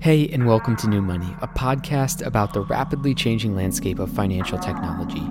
Hey, and welcome to New Money, a podcast about the rapidly changing landscape of financial technology.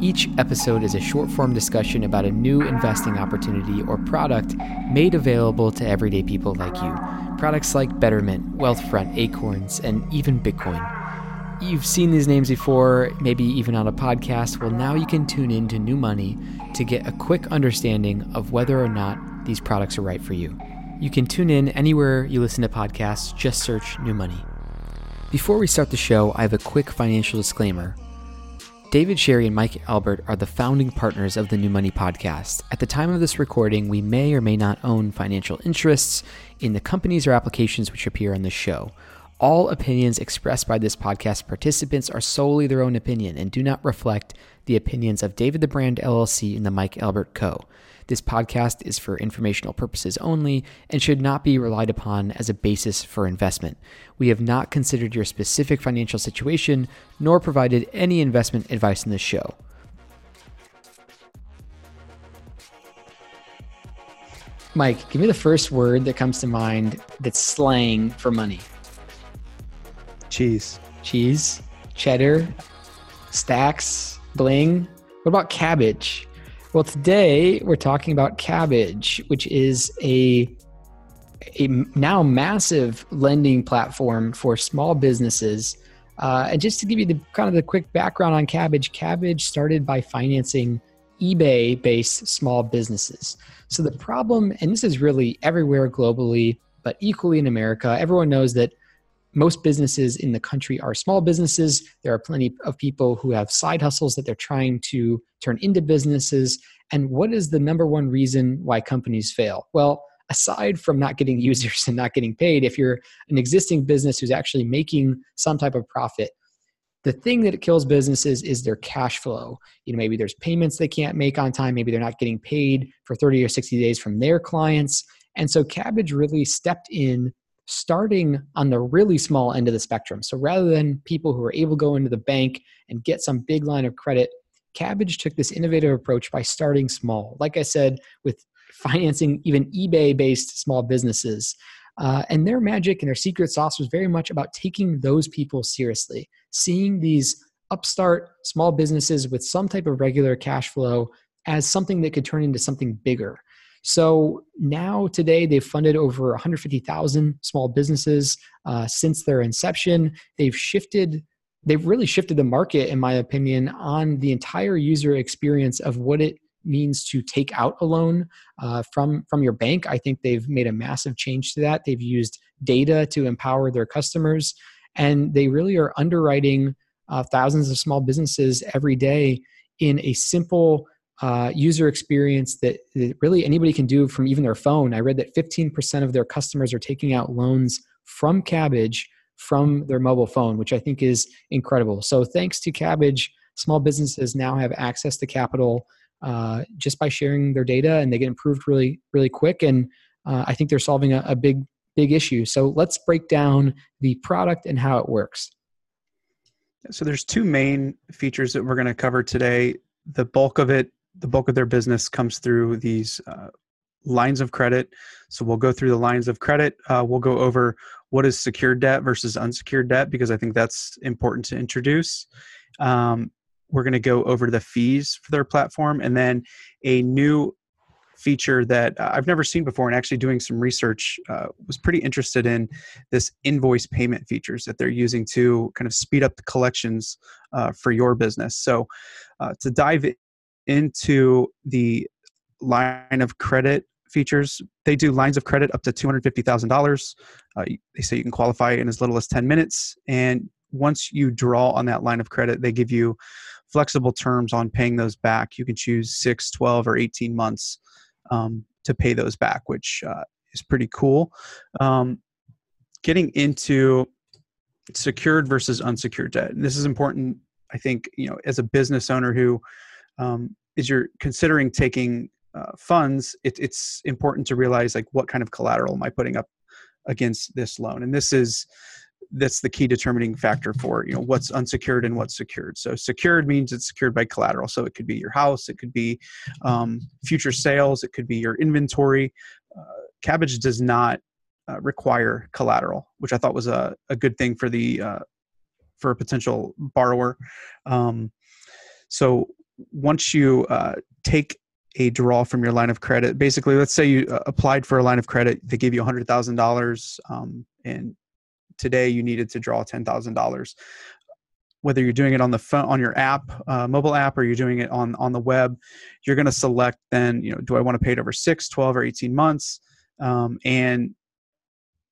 Each episode is a short form discussion about a new investing opportunity or product made available to everyday people like you. Products like Betterment, Wealthfront, Acorns, and even Bitcoin. You've seen these names before, maybe even on a podcast. Well, now you can tune in to New Money to get a quick understanding of whether or not these products are right for you. You can tune in anywhere you listen to podcasts, just search New Money. Before we start the show, I have a quick financial disclaimer. David Sherry and Mike Albert are the founding partners of the New Money podcast. At the time of this recording, we may or may not own financial interests in the companies or applications which appear on the show. All opinions expressed by this podcast participants are solely their own opinion and do not reflect the opinions of David the Brand LLC and the Mike Albert Co. This podcast is for informational purposes only and should not be relied upon as a basis for investment. We have not considered your specific financial situation nor provided any investment advice in this show. Mike, give me the first word that comes to mind that's slang for money. Cheese. Cheese, cheddar, stacks, bling. What about cabbage? Well, today we're talking about Kabbage, which is a a now massive lending platform for small businesses. Uh, and just to give you the kind of the quick background on Kabbage, Kabbage started by financing eBay-based small businesses. So the problem, and this is really everywhere globally, but equally in America, everyone knows that most businesses in the country are small businesses. There are plenty of people who have side hustles that they're trying to turn into businesses. And what is the number one reason why companies fail? Well, aside from not getting users and not getting paid, if you're an existing business who's actually making some type of profit, the thing that kills businesses is their cash flow. You know, maybe there's payments they can't make on time, maybe they're not getting paid for 30 or 60 days from their clients. And so Kabbage really stepped in starting on the really small end of the spectrum. So rather than people who are able to go into the bank and get some big line of credit, Kabbage took this innovative approach by starting small. Like I said, with financing even eBay based small businesses. Uh, and their magic and their secret sauce was very much about taking those people seriously, seeing these upstart small businesses with some type of regular cash flow as something that could turn into something bigger. So now, today, they've funded over 150,000 small businesses uh, since their inception. They've shifted, they've really shifted the market, in my opinion, on the entire user experience of what it means to take out a loan uh, from from your bank. I think they've made a massive change to that. They've used data to empower their customers, and they really are underwriting uh, thousands of small businesses every day in a simple uh, user experience that, that, really anybody can do from even their phone. I read that 15% of their customers are taking out loans from Kabbage from their mobile phone, which I think is incredible. So, thanks to Kabbage, small businesses now have access to capital uh, just by sharing their data, and they get improved really, really quick. And uh, I think they're solving a, a big, big issue. So, let's break down the product and how it works. So, there's two main features that we're going to cover today. The bulk of it the bulk of their business comes through these uh, lines of credit. So we'll go through the lines of credit. Uh, we'll go over what is secured debt versus unsecured debt because I think that's important to introduce. Um, we're going to go over the fees for their platform and then a new feature that uh, I've never seen before and actually doing some research uh, was pretty interested in this invoice payment features that they're using to kind of speed up the collections uh, for your business. So uh, to dive into the line of credit features. They do lines of credit up to $250,000. Uh, they say you can qualify in as little as 10 minutes. And once you draw on that line of credit, they give you flexible terms on paying those back. You can choose 6, 12, or 18 months um, to pay those back, which uh, is pretty cool. Um, getting into secured versus unsecured debt. And this is important, I think, you know, as a business owner who um, is you're considering taking uh, funds, it, it's important to realize like what kind of collateral am I putting up against this loan, and this is that's the key determining factor for you know what's unsecured and what's secured. So secured means it's secured by collateral. So it could be your house it could be um, future sales it could be your inventory. Uh, Kabbage does not uh, require collateral, which I thought was a, a good thing for the uh, for a potential borrower. Um, so once you uh, take a draw from your line of credit, basically, let's say you uh, applied for a line of credit, they gave you hundred thousand um, dollars, and today you needed to draw ten thousand dollars. Whether you're doing it on the phone, on your app, uh, mobile app, or you're doing it on on the web, you're going to select then. You know, do I want to pay it over six, 12, or 18 months? Um, and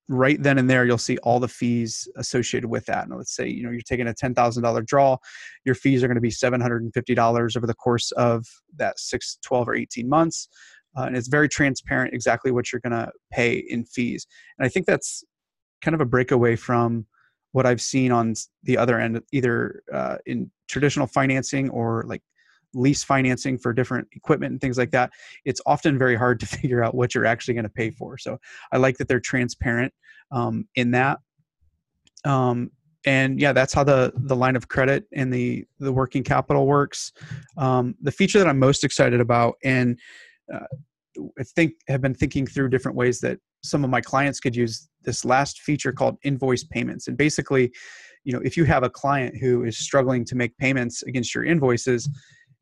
right then and there you'll see all the fees associated with that. And let's say you know you're taking a $10000 draw your fees are going to be $750 over the course of that 6 12 or 18 months uh, and it's very transparent exactly what you're going to pay in fees. And i think that's kind of a breakaway from what i've seen on the other end either uh, in traditional financing or like lease financing for different equipment and things like that, it's often very hard to figure out what you're actually going to pay for. So I like that they're transparent um, in that. Um, and yeah, that's how the the line of credit and the the working capital works. Um, the feature that I'm most excited about, and uh, I think have been thinking through different ways that some of my clients could use this last feature called invoice payments. And basically, you know, if you have a client who is struggling to make payments against your invoices,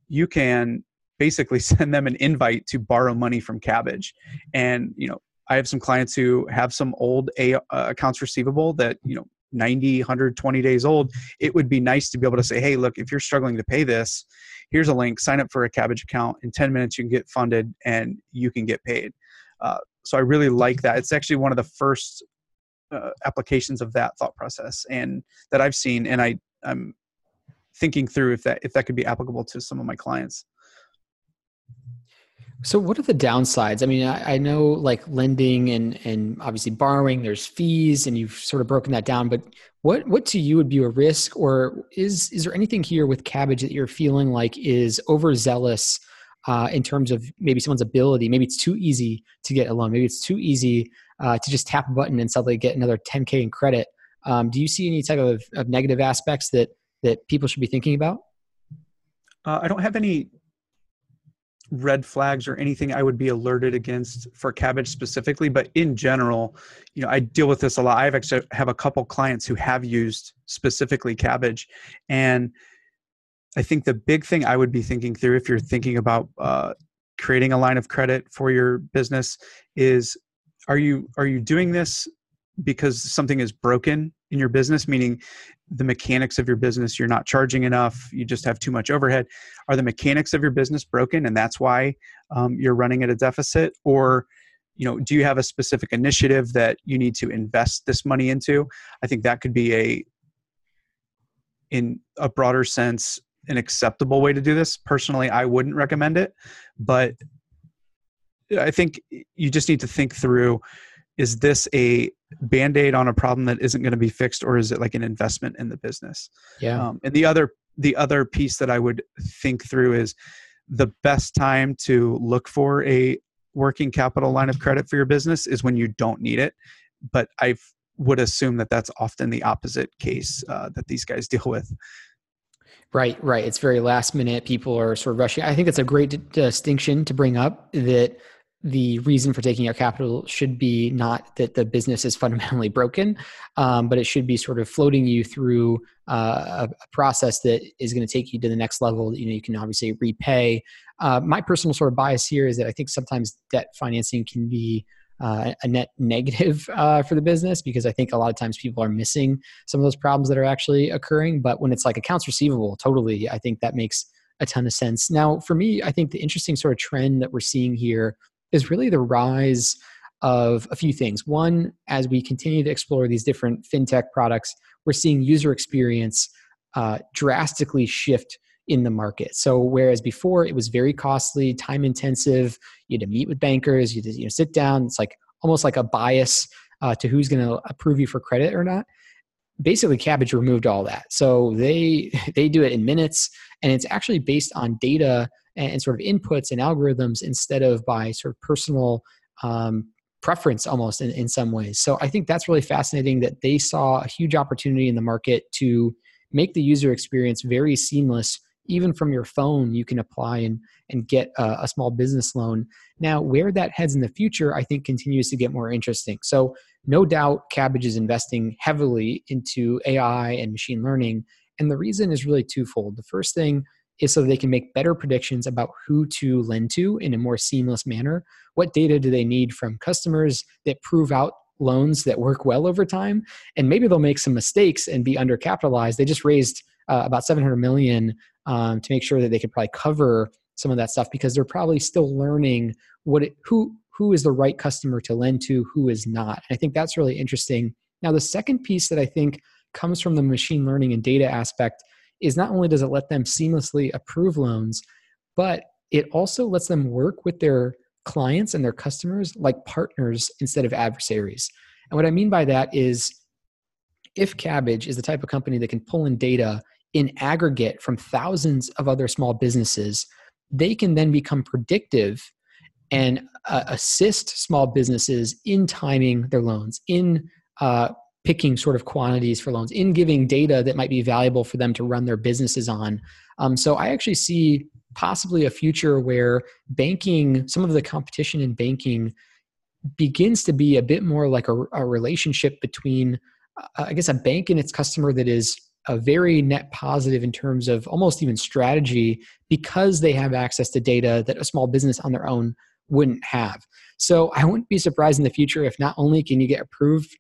you can basically send them an invite to borrow money from Kabbage. And, you know, I have some clients who have some old A, uh, accounts receivable that, you know, 90, 120 days old. It would be nice to be able to say, hey, look, if you're struggling to pay this, here's a link, sign up for a Kabbage account. In 10 minutes, you can get funded and you can get paid. Uh, so I really like that. It's actually one of the first uh, applications of that thought process and that I've seen. And I, I'm thinking through if that if that could be applicable to some of my clients. So, what are the downsides? I mean, I, I, know like lending and and obviously borrowing. There's fees, and you've sort of broken that down. But what what to you would be a risk, or is is there anything here with Kabbage that you're feeling like is overzealous uh, in terms of maybe someone's ability? Maybe it's too easy to get a loan. Maybe it's too easy uh, to just tap a button and suddenly get another 10k in credit. Um, do you see any type of, of negative aspects that that people should be thinking about? Uh, I don't have any red flags or anything I would be alerted against for Kabbage specifically, but in general, you know, I deal with this a lot. I have actually have a couple clients who have used specifically Kabbage, and I think the big thing I would be thinking through if you're thinking about uh, creating a line of credit for your business is are you are you doing this because something is broken in your business meaning the mechanics of your business you're not charging enough you just have too much overhead. Are the mechanics of your business broken and that's why um, you're running at a deficit? Or you know do you have a specific initiative that you need to invest this money into? I think that could be a in a broader sense an acceptable way to do this. Personally i wouldn't recommend it but i think you just need to think through is this a band-aid on a problem that isn't going to be fixed or is it like an investment in the business yeah um, and the other the other piece that i would think through is the best time to look for a working capital line of credit for your business is when you don't need it but i would assume that that's often the opposite case uh, that these guys deal with Right, right. It's very last minute. People are sort of rushing. I think that's a great d- distinction to bring up that the reason for taking out capital should be not that the business is fundamentally broken, um, but it should be sort of floating you through uh, a, process that is going to take you to the next level. You know, you can obviously repay. Uh, my personal sort of bias here is that I think sometimes debt financing can be uh, a net negative uh, for the business because I think a lot of times people are missing some of those problems that are actually occurring. But when it's like accounts receivable, totally, I think that makes a ton of sense. Now, for me, I think the interesting sort of trend that we're seeing here is really the rise of a few things. One, as we continue to explore these different fintech products, we're seeing user experience uh, drastically shift in the market. So whereas before it was very costly, time intensive, you had to meet with bankers, you had to you know, sit down. It's like almost like a bias uh, to who's going to approve you for credit or not. Basically, Kabbage removed all that. So they they do it in minutes, and it's actually based on data and, and sort of inputs and algorithms instead of by sort of personal um, preference almost in, in some ways. So I think that's really fascinating that they saw a huge opportunity in the market to make the user experience very seamless. Even from your phone, you can apply and, and get a, a small business loan. Now, where that heads in the future, I think continues to get more interesting. So no doubt Kabbage is investing heavily into AI and machine learning. And the reason is really twofold. The first thing is so they can make better predictions about who to lend to in a more seamless manner. What data do they need from customers that prove out loans that work well over time? And maybe they'll make some mistakes and be undercapitalized. They just raised uh, about 700 million um, to make sure that they could probably cover some of that stuff because they're probably still learning what it, who who is the right customer to lend to, who is not. And I think that's really interesting. Now, the second piece that I think comes from the machine learning and data aspect is not only does it let them seamlessly approve loans, but it also lets them work with their clients and their customers like partners instead of adversaries. And what I mean by that is if Kabbage is the type of company that can pull in data in aggregate from thousands of other small businesses, they can then become predictive and uh, assist small businesses in timing their loans, in uh, picking sort of quantities for loans, in giving data that might be valuable for them to run their businesses on. Um, so I actually see possibly a future where banking, some of the competition in banking, begins to be a bit more like a, a relationship between, uh, I guess, a bank and its customer that is a very net positive in terms of almost even strategy because they have access to data that a small business on their own wouldn't have. So I wouldn't be surprised in the future if not only can you get approved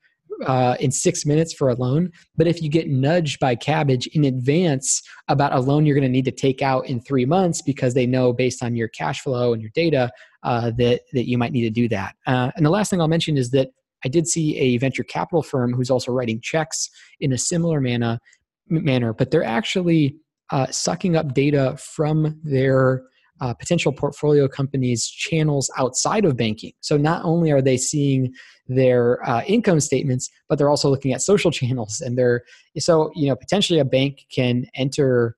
uh, in six minutes for a loan, but if you get nudged by Kabbage in advance about a loan you're going to need to take out in three months because they know based on your cash flow and your data uh, that that you might need to do that. Uh, and the last thing I'll mention is that I did see a venture capital firm who's also writing checks in a similar manner, manner but they're actually uh, sucking up data from their uh, potential portfolio companies' channels outside of banking. So not only are they seeing their uh, income statements, but they're also looking at social channels, and they're so you know potentially a bank can enter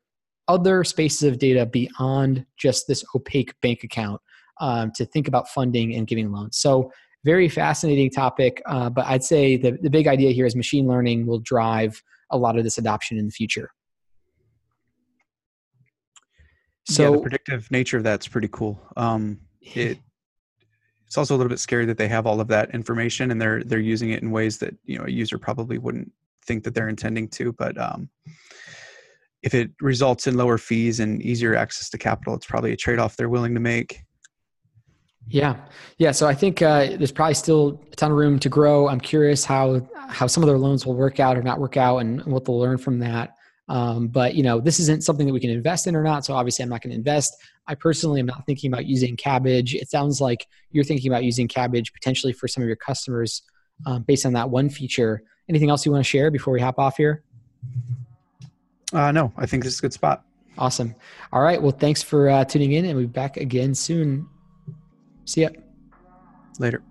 other spaces of data beyond just this opaque bank account um, to think about funding and giving loans. So very fascinating topic, uh, but I'd say the, the big idea here is machine learning will drive a lot of this adoption in the future. So yeah, the predictive nature of that's pretty cool. Um, it it's also a little bit scary that they have all of that information and they're they're using it in ways that you know a user probably wouldn't think that they're intending to. But um, if it results in lower fees and easier access to capital, it's probably a trade off they're willing to make. Yeah, yeah. So I think uh, there's probably still a ton of room to grow. I'm curious how how some of their loans will work out or not work out, and what they'll learn from that. Um, but you know, this isn't something that we can invest in or not. So obviously, I'm not going to invest. I personally am not thinking about using Kabbage. It sounds like you're thinking about using Kabbage potentially for some of your customers um, based on that one feature. Anything else you want to share before we hop off here? Uh, no, I think this is a good spot. Awesome. All right. Well, thanks for uh, tuning in, and we'll be back again soon. See ya. Later.